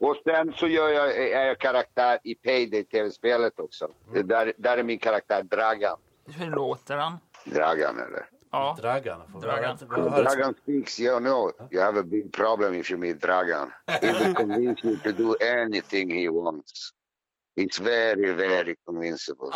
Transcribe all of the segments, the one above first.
Och sen så gör jag, är jag karaktär i Payday tv-spelet också. Mm. Där, där är min karaktär Dragan. Hur låter han? Dragan eller? Ja. Dragan. Dragan. speaks, you know, you have a big problem if you meet Dragan. He will convince you to do anything he wants. It's very, very convincible.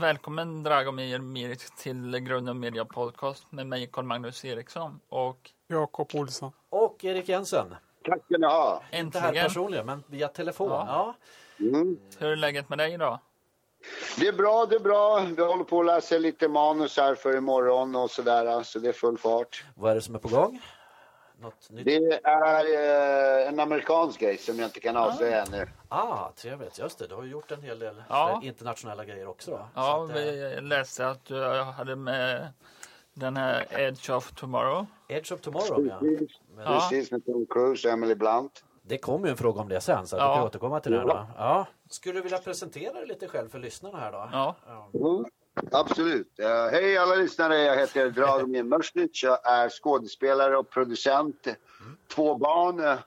Välkommen Dragomir Mir till Grunden Media Podcast med mig Carl-Magnus Eriksson och Jakob Olsson. Och Erik Jensen. Tack ska ni ha. Inte här personligen, men via telefon. Ja. Mm. Hur är läget med dig idag? Det är bra, det är bra. Vi håller på att läsa lite manus här för imorgon och sådär. Så det är full fart. Vad är det som är på gång? Något nytt? Det är eh, en amerikansk grej som jag inte kan avslöja ännu. Ah, trevligt. Just det, du har ju gjort en hel del Ja. internationella grejer också. Då. Ja, att, eh, vi läste att du hade med den här Edge of Tomorrow. Edge of Tomorrow, ja. Precis, precis med Tom Cruise och Emily Blunt. Det kommer ju en fråga om det sen, så att Ja. vi kan återkomma till det. Då. Ja. Skulle du vilja presentera dig lite själv för lyssnarna här då? Ja. Mm, absolut. Eh, hej alla lyssnare, jag heter Dragomir Mörslic. Jag är skådespelare och producent. Två barn, eh,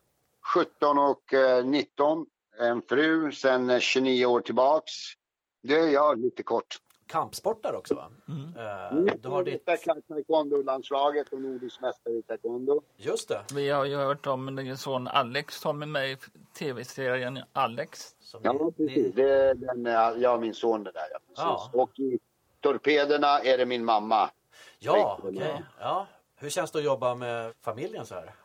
17 och eh, 19. En fru sen eh, 29 år tillbaks. Det är jag lite kort. Kampsportare också va? Mm. Eh, du har ditt... Taekwondo-landslaget och nordisk mästare i taekwondo. Just det. Vi har ju hört om din son Alex som är med i tv-serien Alex. Som Ja, precis. Det är den, eh, jag och min son det där. Ja, precis. Ja. Och i Torpederna är det min mamma. Ja, okej. Ja. Hur känns det att jobba med familjen så här?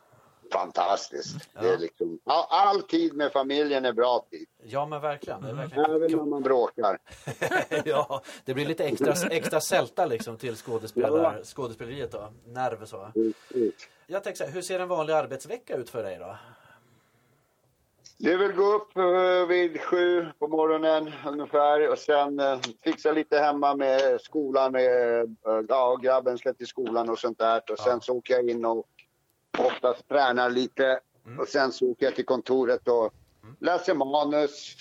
Fantastiskt. Det är liksom, all, all tid med familjen är bra tid. Ja, men verkligen. Det är verkligen... Även när man bråkar. ja, det blir lite extra, extra sälta liksom till skådespelar, skådespeleriet då. Nerv så. Precis. Jag tänkte så här, hur ser en vanlig arbetsvecka ut för dig då? Det vill gå upp eh, vid sju på morgonen ungefär och sen eh, fixa lite hemma med skolan. Med, eh, ja, grabben ska till skolan och sånt där. Och sen så åker jag in och oftast tränar lite. Och sen så åker jag till kontoret och läser manus.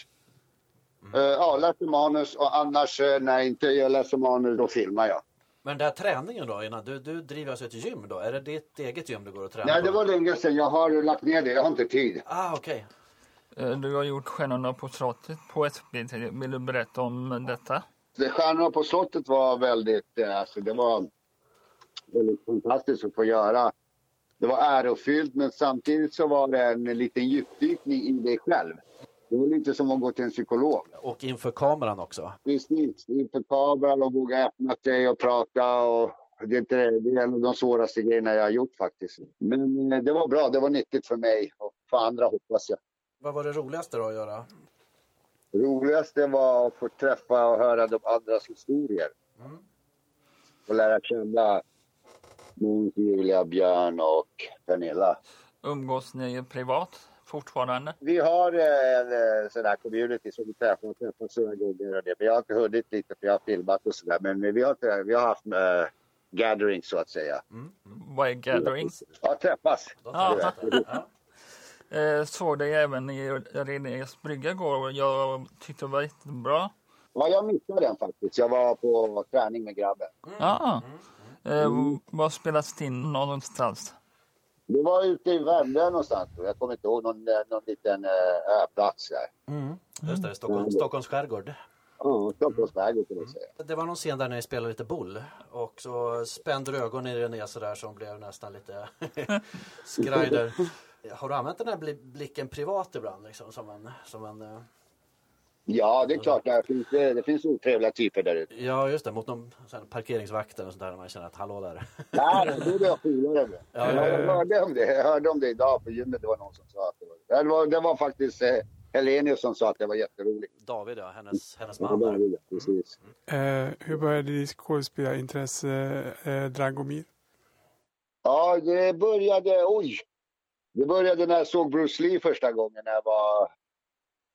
Eh, ja, läser manus och annars när jag inte jag läser manus då filmar jag. Men den här träningen då, innan, du, du driver alltså ett gym då? Är det ditt eget gym du går och tränar Nej, det var länge sedan. Jag har lagt ner det. Jag har inte tid. Ah, okej. Eh, Du har gjort Stjärnorna på slottet på SVT. Vill du berätta om detta? Det Stjärnorna på slottet var väldigt, eh, alltså det var väldigt fantastiskt att få göra. Det var ärofyllt men samtidigt så var det en liten djupdykning i dig själv. Det var lite som att gå till en psykolog. Och inför kameran också? Precis, inför kameran och våga öppna sig och prata. Och det, är inte, det är en av de svåraste grejerna jag har gjort faktiskt. Men eh, det var bra, det var nyttigt för mig och för andra hoppas jag. Vad var det roligaste då att göra? Det roligaste var att få träffa och höra de andras historier. Och lära känna Måns, Julia, Björn och Pernilla. Umgås ni privat fortfarande? Vi har eh, en sån här community som vi träffar och träffas några gånger. Och det. Vi har inte hunnit lite för jag har filmat och sådär. Men vi har, vi har haft eh, gatherings så att säga. Vad är gathering? Ja, träffas. Ja. Eh, såg dig även i Renés brygga igår och jag tyckte det var jättebra. Ja, jag missade den faktiskt. Jag var på träning med grabben. Ja. Eh, Vad spelas det in någonstans? Det var ute i Värmdö någonstans. Jag kommer inte ihåg någon, eh, någon liten eh, öplats där. Just det, Stockholm, Stockholms skärgård. Ja, Stockholms skärgård kan man säga. Det var någon scen där när ni spelade lite boll och så spände du ögonen i René sådär som blev nästan lite skrajder. Har du använt den här bli- blicken privat ibland liksom som en, som en eh, Ja, det är klart. Det finns, det, det finns otrevliga typer där ute. Ja just det, mot någon parkeringsvakt eller sånt där när man känner att hallå där. Nej, det är jag med. Ja, ja, ja. Jag hörde om det. Jag hörde om det idag på gymmet. Det var någon som sa att det var... Det var, det var faktiskt eh, Helenius som sa att det var jätteroligt. David ja, hennes, hennes Ja, man det där. var det, precis. Eh, hur började ditt skådespelarintresse eh, Dragomir? Ja, det började... Oj! Det började när jag såg Bruce Lee första gången när jag var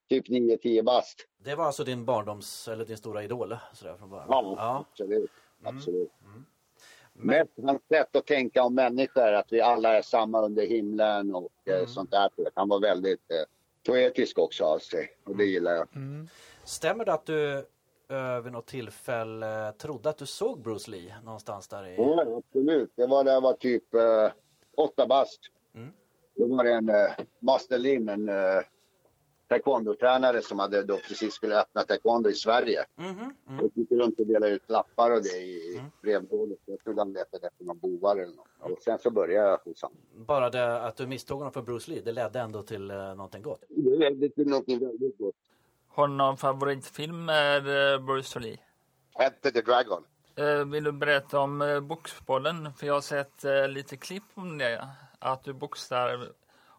typ 9-10 bast. Det var alltså din barndoms, eller din stora idol sådär från början? Ja, absolut. absolut. Mest hans sätt att tänka om människor, att vi alla är samma under himlen och eh, sånt där. Han var väldigt... Eh, poetisk också av sig och det gillar jag. Stämmer det att du eh, vid något tillfälle trodde att du såg Bruce Lee någonstans där i... Ja, absolut. Det var när jag var typ eh, åtta bast. Mm. Då var det en eh, Master Lim, en eh, taekwondo-tränare som hade då precis skulle öppna taekwondo i Sverige. Mm. Jag gick runt och delade ut lappar och det i Mm. brevlådor. Jag trodde han letade efter någon bovar eller något. Och sen så började jag hos honom. Bara det att du misstog honom för Bruce Lee, det ledde ändå till eh, någonting gott. Det ledde till något väldigt gott. Har du någon favoritfilm med eh, Bruce Lee? Enter the Dragon. Eh, Vill du berätta om eh, boxbollen? För jag har sett eh, lite klipp om det. Att du boxar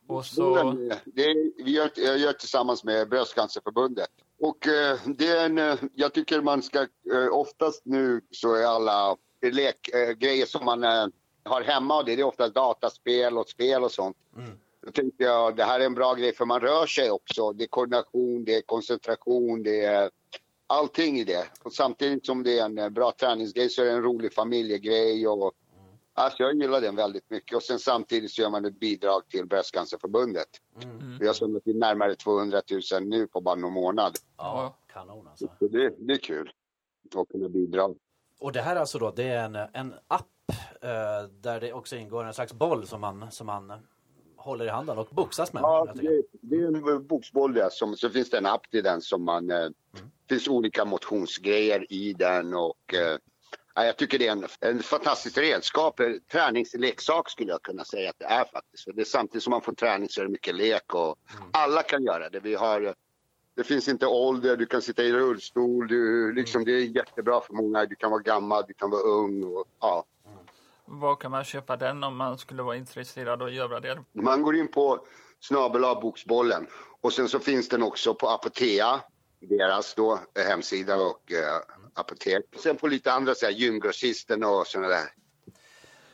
och så... Det är, vi gör, jag gör tillsammans med Bröstcancerförbundet. Och eh, det är en, eh, jag tycker man ska, eh, oftast nu så är alla lekgrejer eh, som man eh, har hemma och det, det är oftast dataspel och spel och sånt. Mm. Då tänkte jag det här är en bra grej för man rör sig också. Det är koordination, det är koncentration, det är allting i det. Och samtidigt som det är en eh, bra träningsgrej så är det en rolig familjegrej. Och, alltså jag gillar den väldigt mycket. Och sen samtidigt så gör man ett bidrag till Bröstcancerförbundet. Mm. Vi har samlat in närmare 200 000 nu på bara någon månad. Ja, kanon alltså. Så det, det är kul att kunna bidra. Och det här alltså då, det är en, en app eh, där det också ingår en slags boll som man, som man eh, håller i handen och boxas med. Ja, det, det är en boxboll där. Som, så finns det en app till den som man... Eh, Det finns olika motionsgrejer i den och... Eh, ja, jag tycker det är en, en fantastiskt redskap. En Träningsleksak skulle jag kunna säga att det är faktiskt. För det är samtidigt som man får träning så är det mycket lek och alla kan göra det. Vi har... Det finns inte ålder, du kan sitta i rullstol, du, liksom, det är jättebra för många. Du kan vara gammal, du kan vara ung. Och, ja. Var kan man köpa den om man skulle vara intresserad av att göra det? Man går in på snabel boxbollen och sen så finns den också på Apotea, deras då eh, hemsida och eh, apotek. Sen på lite andra så här gymgrossisten och sådana där.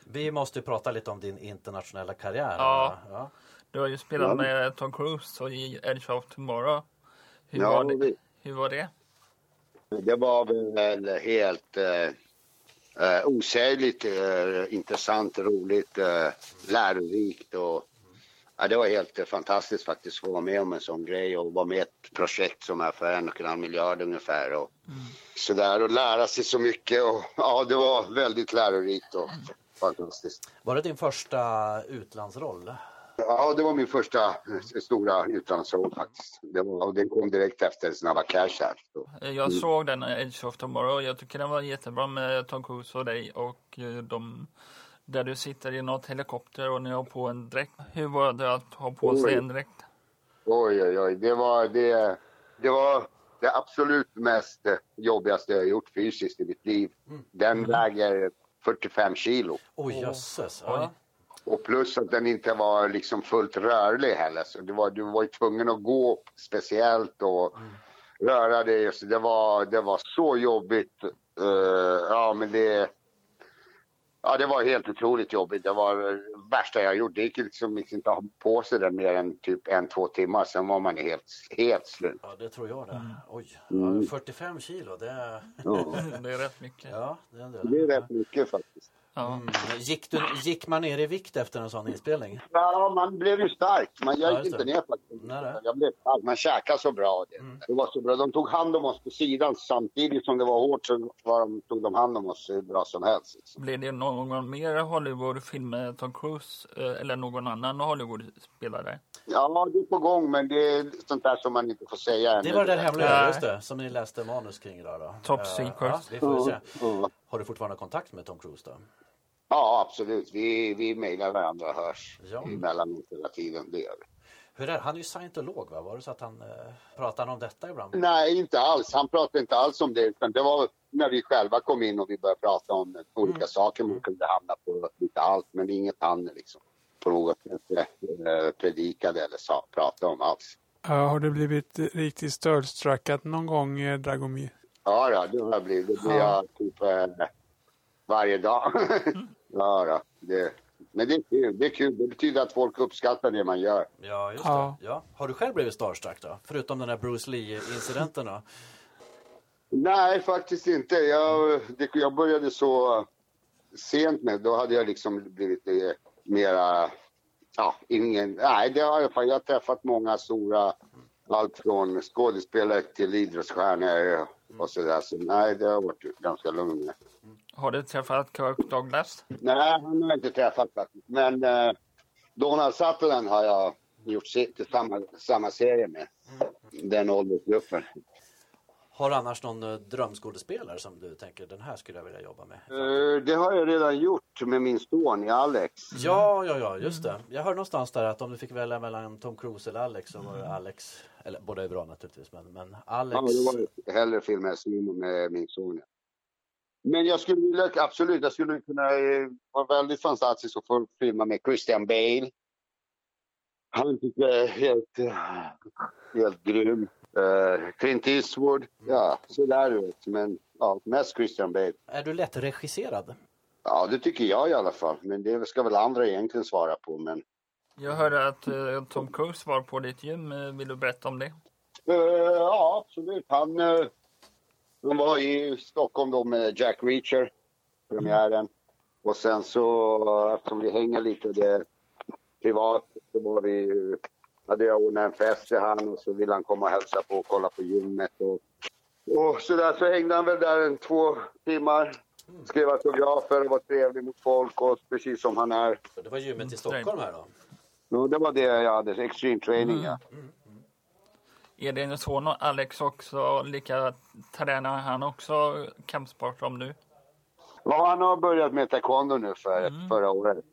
Vi måste prata lite om din internationella karriär. Ja. ja. Du har ju spelat Ja. med Tom Cruise och i Edge of Tomorrow. Hur, Ja, var, det? det- Hur var det? Det var väl helt eh, eh, osägligt eh, intressant, roligt, eh, lärorikt och ja, det var helt eh, fantastiskt faktiskt att få vara med om en sån grej och vara med i ett projekt som är för en och en halv miljard ungefär och sådär och lära sig så mycket och ja, det var väldigt lärorikt och fantastiskt. Var det din första utlandsroll? Ja, det var min första eh, stora utlandsroll faktiskt. Det var, och den kom direkt efter Snabba Cash här. Så. Jag såg den Edge of Tomorrow. Jag tycker den var jättebra med Tom Cruise och dig och de där du sitter i något helikopter och ni har på en dräkt. Hur var det att ha på sig en dräkt? Oj, oj, oj. Det var det, det, var det absolut mest jobbigaste jag gjort fysiskt i mitt liv. Den väger 45 kilo. Oj jösses. Oj. Ja. Och plus att den inte var liksom fullt rörlig heller. Så det var, du var ju tvungen att gå speciellt och röra dig. Så det, var, det var så jobbigt. Eh, ja, men det... Ja, det var helt otroligt jobbigt. Det var det värsta jag gjort. Det gick liksom inte att ha på sig den mer än typ en, två timmar. Sen var man helt, helt slut. ja, det tror jag det. Oj, Mm. ja, 45 kilo, det är, Ja. Det är rätt mycket. ja, det är. Det är rätt mycket faktiskt. Ja. Mm. Gick, du, gick man ner i vikt efter en sån inspelning? Ja, man blev ju stark. Man, jag Ja, gick just inte det. ner faktiskt. Nej. Jag blev stark. Man käkade så bra. Det, det var så bra. De tog hand om oss på sidan samtidigt som det var hårt så var de, tog de hand om oss hur bra som helst. Liksom. Blir det någon mer Hollywoodfilm med Tom Cruise eh, eller någon annan Hollywoodspelare? Ja, det är på gång men det är sånt där som man inte får säga ännu. Det var det där hemliga, just det, som ni läste manus kring idag då. Top Eh, secret. Ja, vi får se. Ja. Har du fortfarande kontakt med Tom Cruise då? Ja, absolut. Vi, vi mejlar varandra och hörs Ja. emellanåt hela tiden. Det gör vi. Hur är det? Han är ju scientolog va? Var det så att han eh, pratar om detta ibland? Nej, inte alls. Han pratade inte alls om det. Utan det var när vi själva kom in och vi började prata om olika Mm. saker. Man kunde hamna på lite allt, men inget han liksom på något sätt eh, predikade eller sa, pratade om alls. Ja, har du blivit riktigt starstruckad någon gång, eh, Dragomir? Ja, har jag blivit. Det blir jag typ eh, varje dag. ja, då, det, men det är kul. Det är kul. Det betyder att folk uppskattar det man gör. Ja, just Ja. det. Ja. Har du själv blivit starstruck då? Förutom den där Bruce Lee-incidenten då? Nej, faktiskt inte. Jag, det, jag började så sent med. Då hade jag liksom blivit eh, mera ja, ingen, nej det har jag, jag har träffat många stora, allt från skådespelare till idrottsstjärnor och sådär. Så nej, det har varit ganska lugnt med. Har du träffat Kirk Douglas? Nej, han har jag inte träffat faktiskt. Men eh, Donald Sutherland har jag gjort samma, samma serie med. Den åldersgruppen. Har du annars någon eh, drömskådespelare som du tänker den här skulle jag vilja jobba med? Eh, det har jag redan gjort med min son i Alex. Ja, ja, ja, just det. Jag hörde någonstans där att om du fick välja mellan Tom Cruise eller Alex så var det Alex. Eller båda är bra naturligtvis, men, men Alex. Ja, det var det. hellre med min son. Men jag skulle vilja, absolut, jag skulle kunna eh, vara väldigt fantastiskt att få filma med Christian Bale. Han tycker jag är helt, helt grym. Uh, Clint Eastwood, ja, sådär du vet. Men ja, mest Christian Bale. Är du lättregisserad? Ja, det tycker jag i alla fall. Men det ska väl andra egentligen svara på. Men Jag hörde att eh, Tom Cruise var på ditt gym. Eh, Vill du berätta om det? Eh, ja, absolut. Han, uh, han var i Stockholm då med Jack Reacher, premiären. Och sen så, uh, eftersom vi hänger lite det, privat, så var vi, hade jag ordnat en fest till han och så ville han komma och hälsa på och kolla på gymmet. Och, och så där så hängde han väl där en två timmar. Skrev autografer och var trevlig mot folk och precis som han är. Det var gymmet i Stockholm här då. Ja, det var det jag hade, extreme training ja. Är din son Alex också lika tränar han också kampsport som du? Ja, han har börjat med taekwondo nu för, förra året.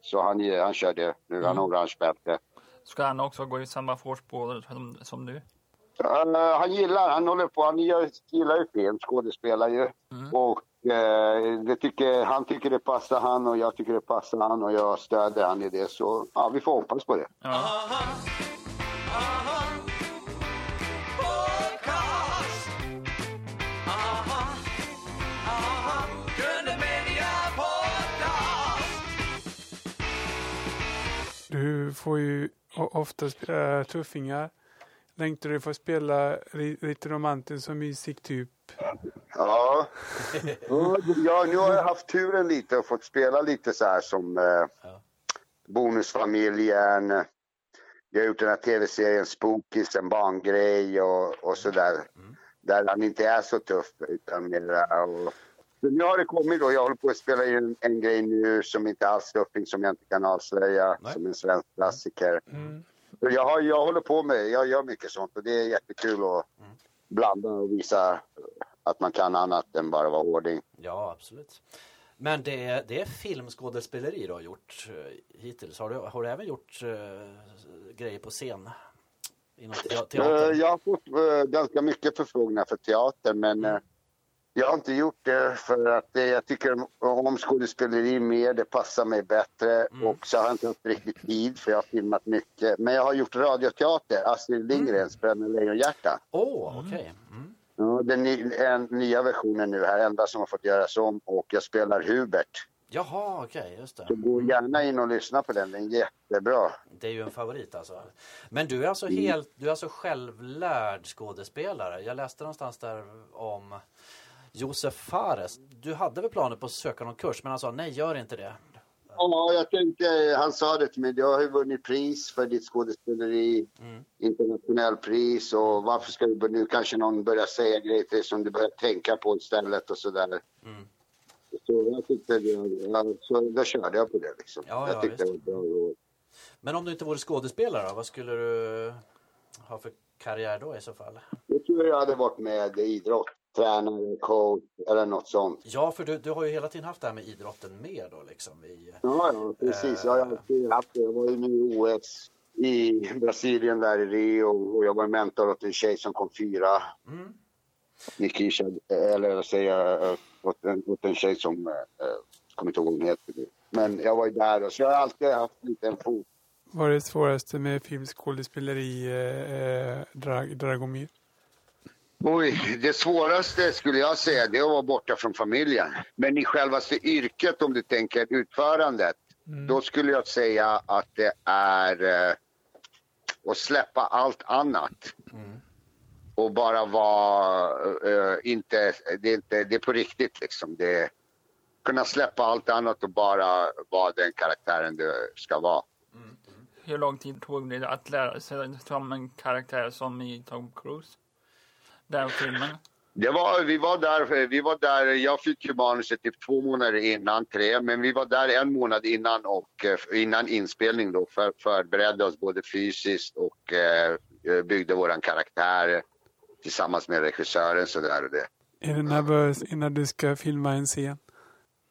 Så han, han kör det nu. Han har orange bälte. Ska han också gå i samma fotspår som, som du? Uh, han gillar, han håller på, han gillar, gillar ju film, skådespelar ju. Och eh, det tycker, han tycker det passar han och jag tycker det passar han och jag stöder han i det. Så ja, vi får hoppas på det. Ja. Du får ju ofta spela tuffingar. Längtar du få spela ri- lite romantiskt och mysig typ? Ja. ja, nu har jag haft turen lite och fått spela lite så här som eh, Bonusfamiljen. Jag har gjort den här tv-serien Spookies, en barngrej och, och så där. Där han inte är så tuff utan mera och nu har det kommit då. Jag håller på att spela in en, en grej nu som inte alls är tuffing som jag inte kan avslöja. Nej. Som en svensk klassiker. Mm. Så Jag, har, jag håller på med, jag gör mycket sånt och det är jättekul att blanda och visa att man kan annat än bara vara hårding. Ja, absolut. Men det är, det är filmskådespeleri du har gjort eh, hittills. Har du, har du även gjort eh, grejer på scen? Inom te- Eh, teater? Jag har fått eh, ganska mycket förfrågningar för teater men eh, jag har inte gjort det för att jag tycker om- skådespeleri mer, det passar mig bättre och så har jag inte haft riktigt tid för jag har filmat mycket. Men jag har gjort radioteater, Astrid Lindgrens Bröderna Lejonhjärta. Åh, okej. Mm. Ja, den ny, en, nya versionen nu här, enda som har fått göras om och jag spelar Hubert. Jaha, okej, just Så det. gå gärna in och lyssna på den, den är jättebra. Det är ju en favorit alltså. Men du är alltså helt, du är alltså självlärd skådespelare. Jag läste någonstans där om Josef Fares. Du hade väl planer på att söka någon kurs men han sa nej, gör inte det. Ja, jag tänkte, han sa det till mig, du har ju vunnit pris för ditt skådespeleri, internationell pris och varför ska du nu kanske någon börja säga grejer till dig som du börjar tänka på istället och sådär. Så jag tyckte, det, så då körde jag på det liksom. Ja, jag ja, tyckte visst. det var bra råd. Men om du inte vore skådespelare då, vad skulle du ha för karriär då i så fall? Jag tror jag hade varit med i idrott, tränare, coach eller något sånt. Ja, för du, du har ju hela tiden haft det här med idrotten med då liksom. I, Ja, ja precis. Ja, jag, har alltid haft det. jag var ju nu i OS i Brasilien där i Rio och jag var mentor åt en tjej som kom fyra. Mm. Nikisha, eller vad säger jag, eh, åt en, åt en tjej som, äh, kommer inte ihåg vad hon heter nu. Men jag var ju där och så jag har alltid haft lite en fot. Vad är det svåraste med filmskådespeleri, eh, eh, Drag, Dragomir? Oj, det svåraste skulle jag säga det är att vara borta från familjen. Men i självaste yrket om du tänker utförandet, då skulle jag säga att det är eh, att släppa allt annat. Och bara vara, eh, inte, det är inte, det är på riktigt liksom. Det kunna släppa allt annat och bara vara den karaktären du ska vara. hur lång tid tog det att lära sig som en karaktär som i Tom Cruise? Den filmen. Det var, vi, var där, vi var där, jag fick ju manuset typ två månader innan, tre, men vi var där en månad innan och eh, innan inspelning då för, förberedde oss både fysiskt och eh, byggde våran karaktär tillsammans med regissören sådär och det. Är du nervös innan du ska filma en scen?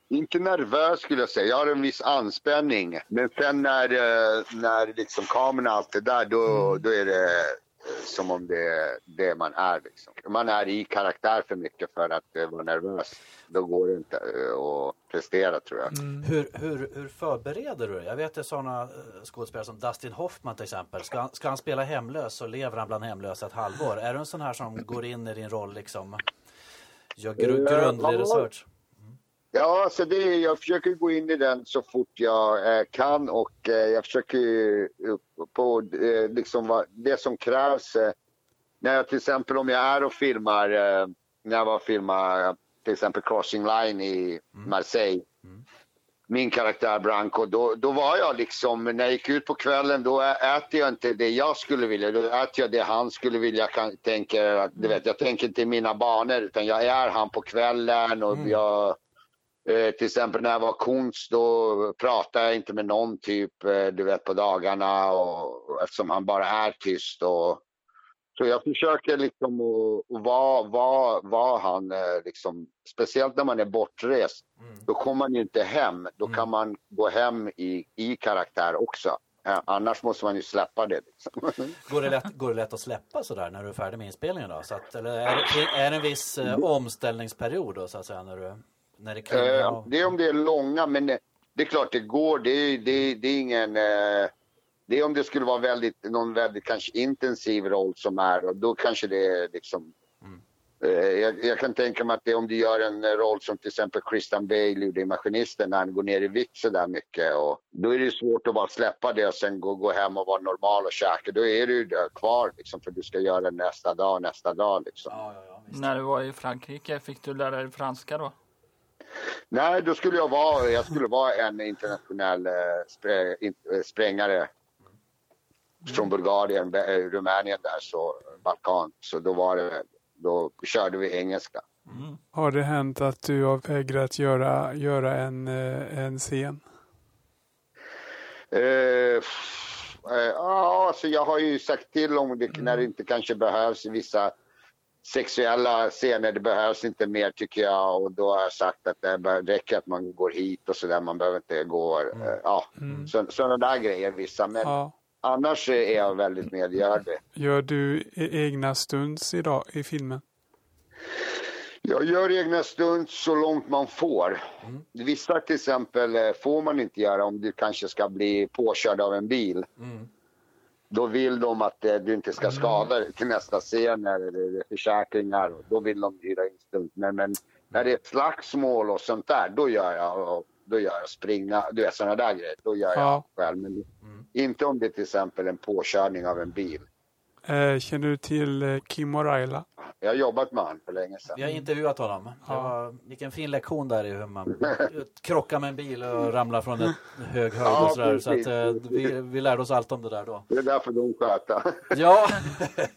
Inte nervös skulle jag säga. Jag har en viss anspänning. Men sen när, eh, när liksom kameran och allt det där, då, då är det eh, som om det är det man är. Liksom. Man är i karaktär för mycket för att uh, vara nervös. Då går det inte uh, att prestera tror jag. Mm. Hur, hur, hur förbereder du dig? Jag vet det är sådana skådespelare som Dustin Hoffman till exempel. Ska han, ska han spela hemlös så lever han bland hemlösa ett halvår. Är du en sån här som går in i din roll liksom? Gör gru, grundlig research? Ja, alltså det, jag försöker gå in i den så fort jag eh, kan och eh, jag försöker på eh, liksom det som krävs. Eh, när jag till exempel om jag är och filmar, eh, när jag var och filmar till exempel Crossing Line i mm. Marseille. Mm. Min karaktär Branco, då, då var jag liksom, när jag gick ut på kvällen då äter jag inte det jag skulle vilja, då äter jag det han skulle vilja. Kan, tänker, du vet, jag tänker inte mina banor utan jag är han på kvällen och mm. jag Eh, till exempel när jag var konst då pratade jag inte med någon typ, eh, du vet på dagarna och, och, eftersom han bara är tyst. Och, så jag försöker liksom att vara var, var han, eh, liksom, speciellt när man är bortrest. Mm. Då kommer man ju inte hem. Då mm. kan man gå hem i, i karaktär också. Annars måste man ju släppa det. Liksom. Går, det lätt, går det lätt att släppa sådär när du är färdig med inspelningen? Då? Så att, eller är det, är det en viss eh, omställningsperiod då, så att säga? När du... När det, eh, det är om det är långa, men det är klart det går. Det är, det, det är ingen... Eh, det är om det skulle vara väldigt, någon väldigt kanske intensiv roll som är och då kanske det är liksom... Mm. Eh, jag, jag, kan tänka mig att det, om du gör en roll som till exempel Christian Bale gjorde i Maskinisten när han går ner i vikt så där mycket och då är det svårt att bara släppa det och sen gå, gå hem och vara normal och käka. Då är du kvar liksom för du ska göra det nästa dag, nästa dag liksom. Ja, ja, ja, när du var i Frankrike, fick du lära dig franska då? Nej, då skulle jag vara, jag skulle vara en internationell eh, in, eh, sprängare mm. från Bulgarien, eh, Rumänien där, så Balkan. Så då var det, då körde vi engelska. Mm. Har det hänt att du har vägrat göra, göra en, en scen? Uh, ja, alltså jag har ju sagt till om det mm. när det inte kanske behövs vissa sexuella scener, det behövs inte mer tycker jag. Och då har jag sagt att det räcker att man går hit och sådär. Man behöver inte gå, mm. Eh, ja, mm. sådana där grejer vissa. Men ja. annars är jag väldigt medgörlig. Gör du e-, egna stunts idag i filmen? Jag gör egna stunts så långt man får. Mm. Vissa till exempel eh, får man inte göra om du kanske ska bli påkörd av en bil. Mm då vill de att eh, du inte ska skada dig till nästa scen eller försäkringar. Och då vill de hyra in stuntmän. Men, men när det är ett slagsmål och sånt där, då gör jag, då gör jag springa, du vet sådana där grejer. Då gör jag ja. själv. Men mm. inte om det är till exempel en påkörning av en bil. Eh, känner du till eh, Kim O'Reilly? Jag har jobbat med honom för länge sedan. Vi har intervjuat honom. Ja. Var, vilken fin lektion där i hur man krockar med en bil och ramlar från en hög höjd ja, och sådär. Så att, eh, vi, vi lärde oss allt om det där då. Det är därför de sköta. ja,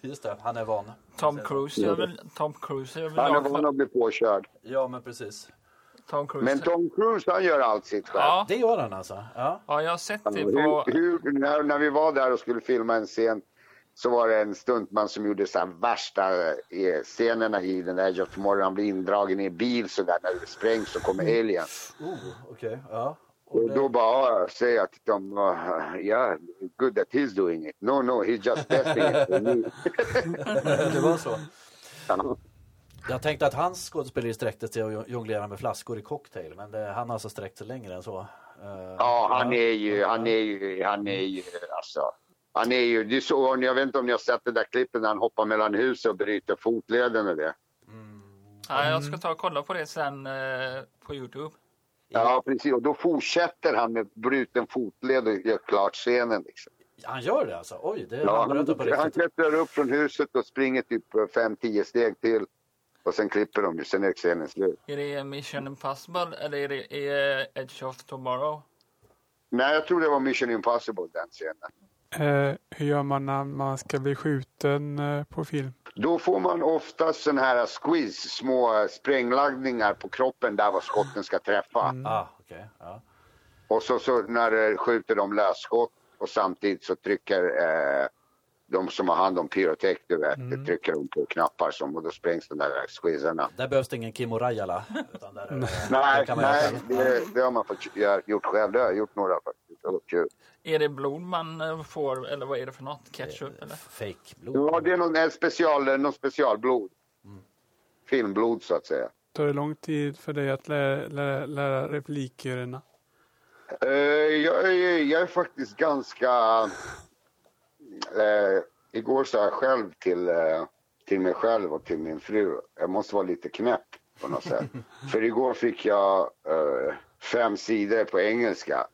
just det. Han är van. Tom Cruise gör väl... Tom Cruise gör väl Han är van att bli påkörd. Ja, men precis. Tom Cruise. Men Tom Cruise han gör allt sitt själv. Ja. Det gör han alltså? Ja, ja jag har sett det på... Hur, hur, när, när vi var där och skulle filma en scen så var det en stuntman som gjorde så värsta eh, scenerna i den där of Tomorrow. Han blir indragen i en bil så där när det sprängs så kommer mm. aliens. Oh, okay. ja. Och, och då bara säger jag till dem, ja, yeah, good that he's doing it. No, no, he's just testing it for me. det var så? Ja. Jag tänkte att hans skådespeleri sträckte sig att jonglera med flaskor i cocktail, men det, han har alltså sträckt sig längre än så. Uh, ja, han är ju, han är ju, han är ju, alltså han är ju, det så, jag vet inte om ni har sett det där klippet när han hoppar mellan husen och bryter fotleden och det. Mm. Ja, jag ska ta och kolla på det sen eh, på Youtube. Ja, precis. Och då fortsätter han med bruten fotled och gör klart scenen. Liksom. Han gör det alltså? Oj, det ja, han, på han klättrar upp från huset och springer typ 5-10 steg till. Och sen klipper de ju, sen är scenen slut. Är det Mission Impossible eller är det Edge of Tomorrow? Nej, jag tror det var Mission Impossible den scenen. Eh, hur gör man när man ska bli skjuten eh, på film? Då får man oftast sån här squeeze, små sprängladdningar på kroppen där var skotten ska träffa. Ah, okej. Ja. Och så, så när det skjuter de lösskott och samtidigt så trycker eh, de som har hand om pyrotech, du vet, trycker de på knappar som, och då sprängs de där squeezerna. Där behövs det ingen Kimmo Rajala. Utan där, Nej, där det, det har man fått gjort själv. Det har jag gjort några faktiskt. Det kul. Är det blod man eh, får eller vad är det för något? Ketchup eller? Fake blod. Ja, det är någon, en special, någon specialblod. Filmblod så att säga. Tar det lång tid för dig att lära, lära, lära replikerna? Eh, jag, är, jag är faktiskt ganska... Eh, igår sa jag själv till, eh, till mig själv och till min fru, jag måste vara lite knäpp på något sätt. För igår fick jag eh, fem sidor på engelska.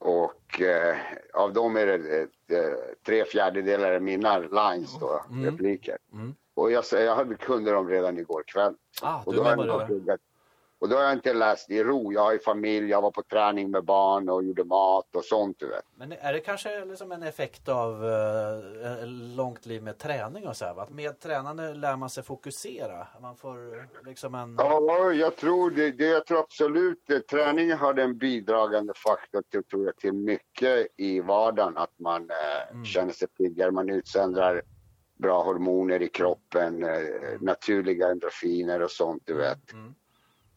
Och eh, av dem är det eh, tre fjärdedelar är mina lines då, repliker. Och jag, jag hade kunde dem redan igår kväll. Ah, Och då, har jag pluggat. Och då har jag inte läst i ro. Jag har ju familj, jag var på träning med barn och gjorde mat och sånt du vet. Men är det kanske liksom en effekt av eh, långt liv med träning och så här? Att med tränande lär man sig fokusera. Man får liksom en... Ja, jag tror det. det jag tror absolut det. Träning har en bidragande faktor till, tror jag, till mycket i vardagen. Att man eh, känner sig piggare, man utsöndrar bra hormoner i kroppen, eh, naturliga endorfiner och sånt du vet. Mm.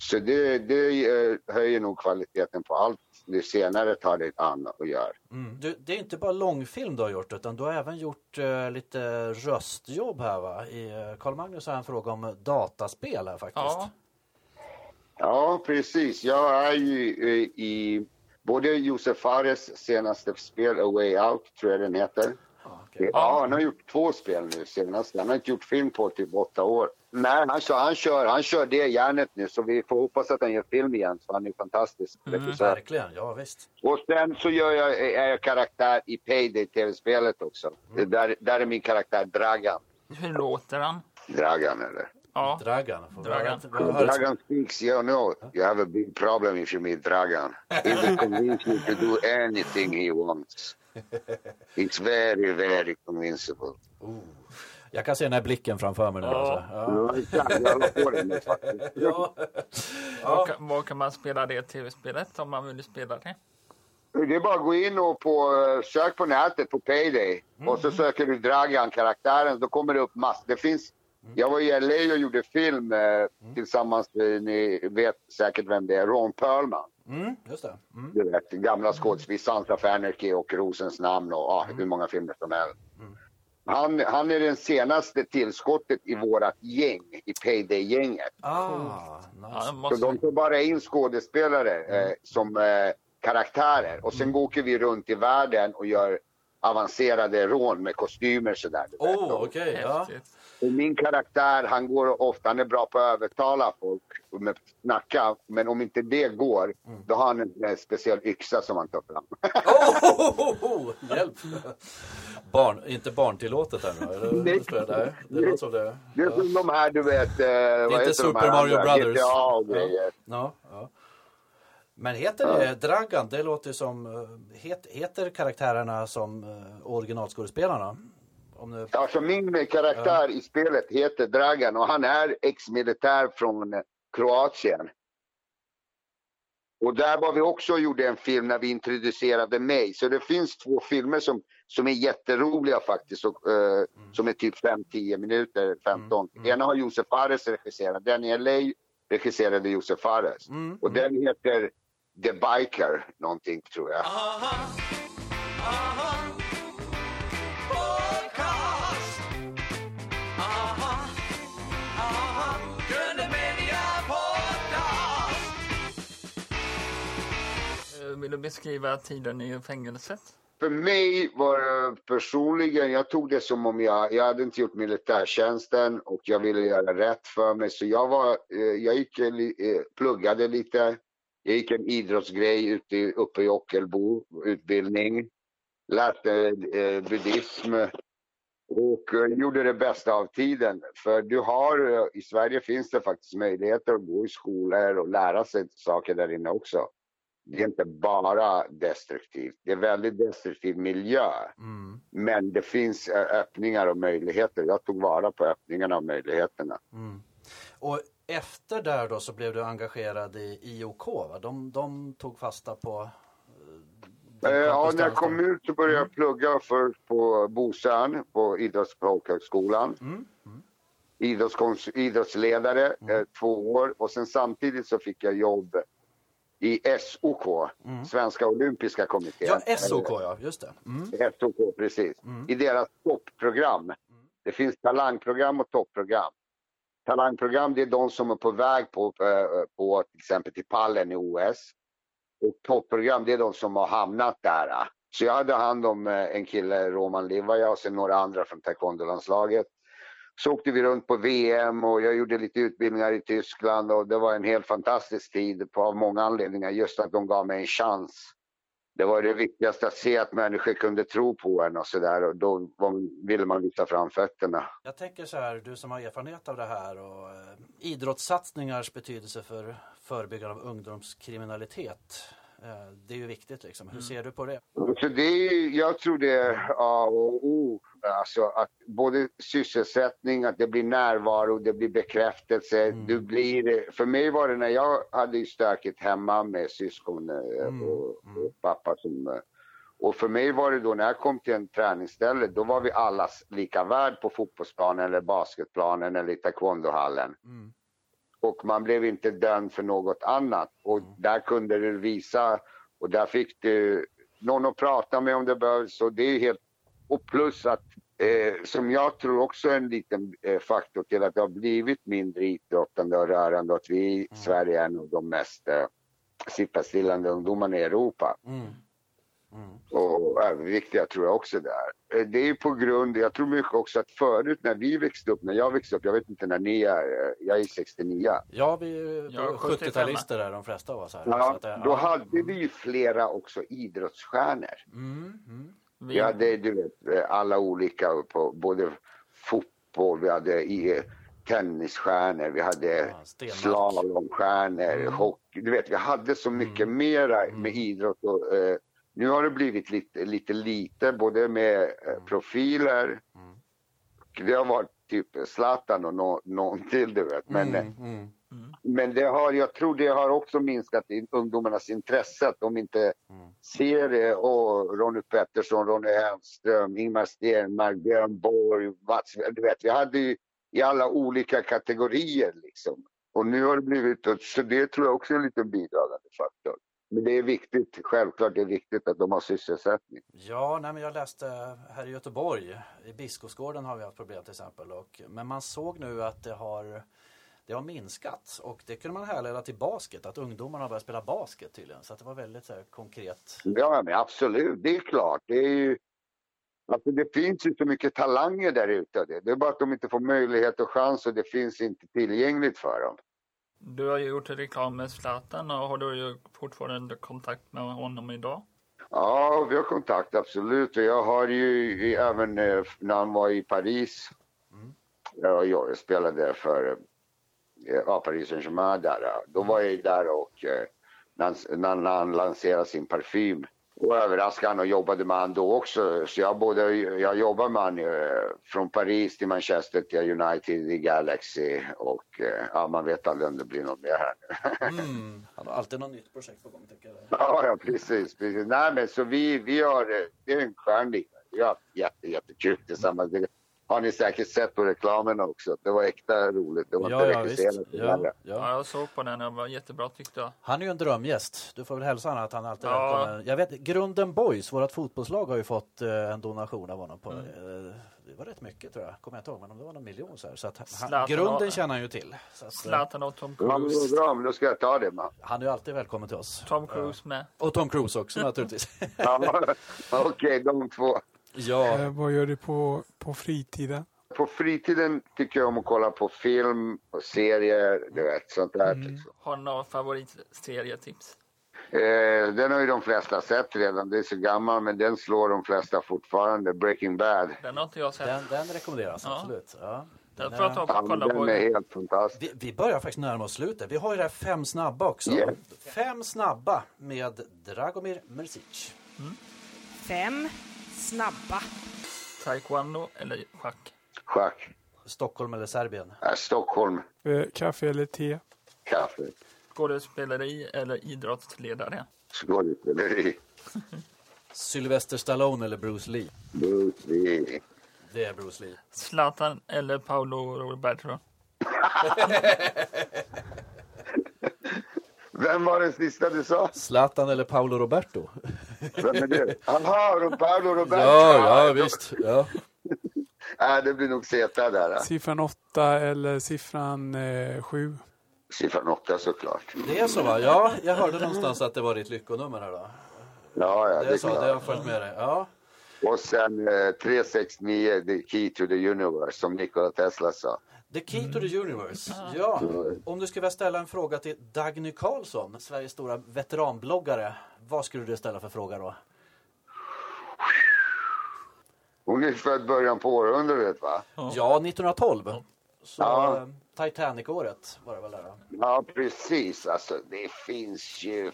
Så det, det eh, höjer nog kvaliteten på allt. Det senare tar det an och gör. Mm. Du, det är inte bara långfilm du har gjort utan du har även gjort eh, lite röstjobb här va? I, eh, Carl Magnus har en fråga om dataspel här faktiskt. Ja. Ja, precis. Jag är ju eh, i både Josef Fares senaste spel, A Way Out, tror jag den heter. Ja, okej. Ja, han har gjort två spel nu senast. Han har inte gjort film på typ åtta år. Nej, han kör, han kör, han kör det järnet nu så vi får hoppas att han gör film igen. Så han är fantastisk regissör. Verkligen, ja visst. Och sen så gör jag, är jag karaktär i Payday, tv-spelet också. Det Där, där är min karaktär Dragan. Hur låter han? Dragan eller? Ja. Dragan. Dragan. speaks, you know, you have a big problem if you meet Dragan. He will convince you to do anything he wants. It's very, very convincible. Jag kan se den här blicken framför mig nu. Ja. Alltså. Ja. Ja. Ja. Var, kan, var kan man spela det tv-spelet om man vill spela det? Det är bara att gå in och på, sök på nätet på Payday och så söker du Dragan-karaktären. Då kommer det upp massor. Det finns, jag var i LA och gjorde film eh, tillsammans med, ni vet säkert vem det är, Ron Perlman. Mm, just det. Mm. Du vet, gamla skådespelare, Sons of Anarchy och Rosens namn och ja, hur många filmer som helst. Han, han är den senaste tillskottet i vårat gäng, i Payday-gänget. Ah, Ja, nice. det Så de tar bara in skådespelare eh, som eh, karaktärer och sen åker vi runt i världen och gör avancerade rån med kostymer sådär. Oh, okej. ja. min karaktär, han går ofta, han är bra på att övertala folk med snacka. Men om inte det går, då har han en, en speciell yxa som han tar fram. Oh, oh, oh, oh, hjälp! Barn, inte barntillåtet här nu? Det, det låter som det. Det är som de här, du vet, eh, vad inte heter de Super Mario? Brothers. GTA och grejer. Ja, ja. Men heter det Dragan? Det låter som... eh, Het, heter karaktärerna som eh, originalskådespelarna? Om nu, Alltså min karaktär i spelet heter Dragan och han är ex-militär från eh, Kroatien. Och där var vi också och gjorde en film när vi introducerade mig. Så det finns två filmer som, som är jätteroliga faktiskt. Och, eh, Som är typ 5-10 minuter, 15. Ena har Josef Fares regisserat. Den i LA regisserade Josef Fares. Mm, Och den heter The Biker, någonting tror jag. Eh, Vill du beskriva tiden i fängelset? För mig var det personligen, jag tog det som om jag, jag hade inte gjort militärtjänsten och jag ville göra rätt för mig. Så jag var, eh, jag gick, eh, pluggade lite. Jag gick en idrottsgrej ute i, uppe i Ockelbo, utbildning. Lärde eh, buddhism och eh, gjorde det bästa av tiden. För du har, eh, i Sverige finns det faktiskt möjligheter att gå i skolor och lära sig saker där inne också. det är inte bara destruktivt. Det är väldigt destruktiv miljö. Mm. Men det finns eh, öppningar och möjligheter. Jag tog vara på öppningarna och möjligheterna. Mm. Och efter där då så blev du engagerad i IOK. Va? De, de tog fasta på eh, Eh, Ja, när jag kom ut så började jag plugga först på Bosön på Idrottsfolkhögskolan. Mm. Idrottskons- idrottsledare eh, två år och sen samtidigt så fick jag jobb i SOK, Svenska Olympiska Kommittén. Mm. Ja, SOK ja, just det. Mm. SOK, precis. I deras toppprogram. Det finns talangprogram och toppprogram. Talangprogram det är de som är på väg på, eh, på till exempel till pallen i OS. Och toppprogram det är de som har hamnat där. Så jag hade hand om eh, en kille, Roman Livaja och sen några andra från taekwondolandslaget. Så åkte vi runt på VM och jag gjorde lite utbildningar i Tyskland och det var en helt fantastisk tid på av många anledningar. Just att de gav mig en chans det var det viktigaste att se att människor kunde tro på en och sådär och då ville man lyfta fram fötterna. Jag tänker så här, du som har erfarenhet av det här och eh, idrottssatsningars betydelse för förebyggande av ungdomskriminalitet. Eh, det är ju viktigt liksom. Hur ser du på det? Så det är, jag tror det är A och O. Alltså att både sysselsättning, att det blir närvaro, det blir bekräftelse. Du blir, för mig var det när jag hade ju stökigt hemma med syskon eh, och, och pappa som eh, och för mig var det då när jag kom till en träningsställe, då var vi alla lika värd på fotbollsplanen eller basketplanen eller i taekwondohallen. Mm. Och man blev inte dömd för något annat. Och där kunde du visa och där fick du någon att prata med om det behövs. Och det är helt, och plus att eh, som jag tror också är en liten eh, faktor till att det har blivit mindre idrottande och rörande och att vi i Sverige är av de mest eh, sittastillande ungdomarna i Europa. Mm. Och överviktiga tror jag också där. Eh, Det är på grund, jag tror mycket också att förut när vi växte upp, när jag växte upp, jag vet inte när ni är, eh, jag är 69. Ja, vi är Ja, 70-talister är de flesta av oss här. Så Ja, att det- då ja. hade vi ju flera också idrottsstjärnor. Mm, mm. Vi, hade du vet, eh, alla olika på både fotboll, vi hade i, eh, tennisstjärnor, vi hade Ja, slalomstjärnor, hockey. Du vet, vi hade så mycket mera med idrott. Och, eh, nu har det blivit lite lite, lite både med eh, profiler. Det har varit typ Zlatan och nå- någon till, du vet. Men, eh, Mm, mm. men det har, jag tror det har också minskat i ungdomarnas intresse att de inte ser det. Och Ronny Pettersson, Ronny Hellström, Ingmar Stenmark, Björn Borg, Mats. Du vet, vi hade ju i alla olika kategorier liksom. Och nu har det blivit, så det tror jag också är en liten bidragande faktor. Men det är viktigt, självklart det är viktigt att de har sysselsättning. Ja, nej, men jag läste här i Göteborg, i Biskopsgården har vi haft problem till exempel. Och, men man såg nu att det har, det har minskat och det kunde man härleda till basket, att ungdomarna har börjat spela basket tydligen. Så att det var väldigt så här, konkret. Ja, men absolut, det är klart. Det är ju, alltså det finns ju så mycket talanger där ute. Det är bara att de inte får möjlighet och chans och det finns inte tillgängligt för dem. Du har ju gjort reklam med Zlatan och har du ju fortfarande kontakt med honom idag? Ja, vi har kontakt absolut. Jag har ju även eh, när han var i Paris. Ja, jag spelade för eh, ja, Paris Saint-Germain där. Då var jag där och eh, när, han, när, när han lanserade sin parfym. Och överraskade han och jobbade med han då också. Så jag, både, jag jobbar med han eh, från Paris till Manchester till United i Galaxy. Och eh, ja, man vet aldrig om det blir något mer här nu. Mm. Han har alltid något nytt projekt på gång. Tänker jag. Ja, ja precis, precis. Nej, men så vi, vi har, eh, det är en skärning. Vi har haft jätte, jättekul tillsammans. Det har ni säkert sett på reklamen också. Det var äkta roligt. Det var Ja, inte ja, visst. regisserat. Ja, Ja, ja. jag såg på den och det var jättebra tyckte jag. Han är ju en drömgäst. Du får väl hälsa honom att han alltid Ja. välkommen. Jag vet, Grunden Boys, vårt fotbollslag, har ju fått eh, en donation av honom. På, Mm. eh, det var rätt mycket tror jag, kommer jag inte ihåg, men om det var någon miljon så här. Så att han, grunden har- känner han ju till. Zlatan och Tom Ja, Cruise. bra, men då ska jag ta det. Man. han är ju alltid välkommen till oss. Tom Cruise med. Och Tom Cruise också naturligtvis. Ja, Okej, de två. Ja, Eh, vad gör du på, på fritiden? På fritiden tycker jag om att kolla på film och serier, du vet, sånt där. liksom. Har du några favoritserietips? Eh, den har ju de flesta sett redan. Det är så gammal, men den slår de flesta fortfarande. Breaking Bad. Den har inte jag sett. den, den rekommenderas Ja. absolut. Ja. Men kolla på den är helt fantastisk. Vi, vi börjar faktiskt närma oss slutet. Vi har ju det här fem snabba också. Yeah. Fem snabba med Dragomir Mrsic. Fem snabba. taekwondo eller schack. Schack. Stockholm eller Serbien? Äh, Stockholm. Eh, Kaffe eller te? Kaffe. Skådespeleri eller idrottsledare. Skådespeleri. Sylvester Stallone eller Bruce Lee? Bruce Lee. Det är Bruce Lee. Zlatan eller Paolo Roberto. Vem var den sista du sa? Zlatan eller Paolo Roberto? Vem är det? Jaha, Ro- Paolo Roberto. Ja, ja visst. Ja. Äh, det blir nog Zeta där. Siffran åtta eller siffran eh, sju? Siffran åtta såklart. Det är så va? Ja, jag hörde någonstans att det var ditt lyckonummer här då. Ja, ja, Det det är så, det har jag klart. följt med dig. Ja. Och sen eh, 369, the key to the universe, som Nikola Tesla sa. The Key to the Universe. Ja, om du skulle vilja ställa en fråga till Dagny Karlsson, Sveriges stora veteranbloggare. Vad skulle du ställa för fråga då? Hon är född början på århundradet, va? Ja, 1912. Så Ja. eh, Titanic-året var det väl där då? Ja, precis. Alltså, det finns ju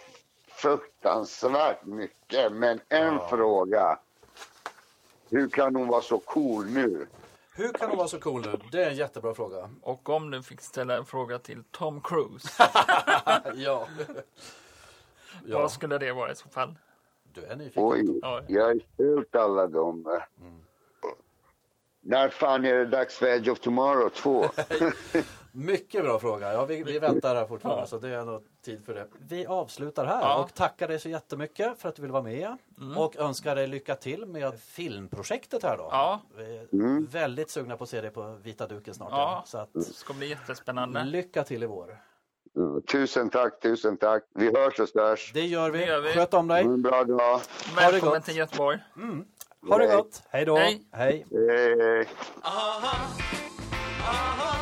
fruktansvärt mycket. Men en fråga. Hur kan hon vara så cool nu? Hur kan hon vara så cool nu? Det är en jättebra fråga. Och om du fick ställa en fråga till Tom Cruise, Ja. ja, vad skulle det vara i så fall? du är nyfiken. Oj, Ja. jag har följt alla dem. När fan är det dags för Edge of Tomorrow 2? Mycket bra fråga. Ja, vi, vi väntar här fortfarande så det är nog tid för det. Vi avslutar här Ja. och tackar dig så jättemycket för att du vill vara med. Och önskar dig lycka till med filmprojektet här då. Ja. Vi är väldigt sugna på att se dig på vita duken snart. Ja. Så att, Det ska bli jättespännande. lycka till i vår. Mm, Tusen tack, tusen tack. Vi hörs och störs. Det gör vi. Det gör vi. Sköt om dig. Ha en bra dag. Välkommen gott. till Göteborg. Ha det gott. Hej då. Hej. Hej. Hej. Aha, aha.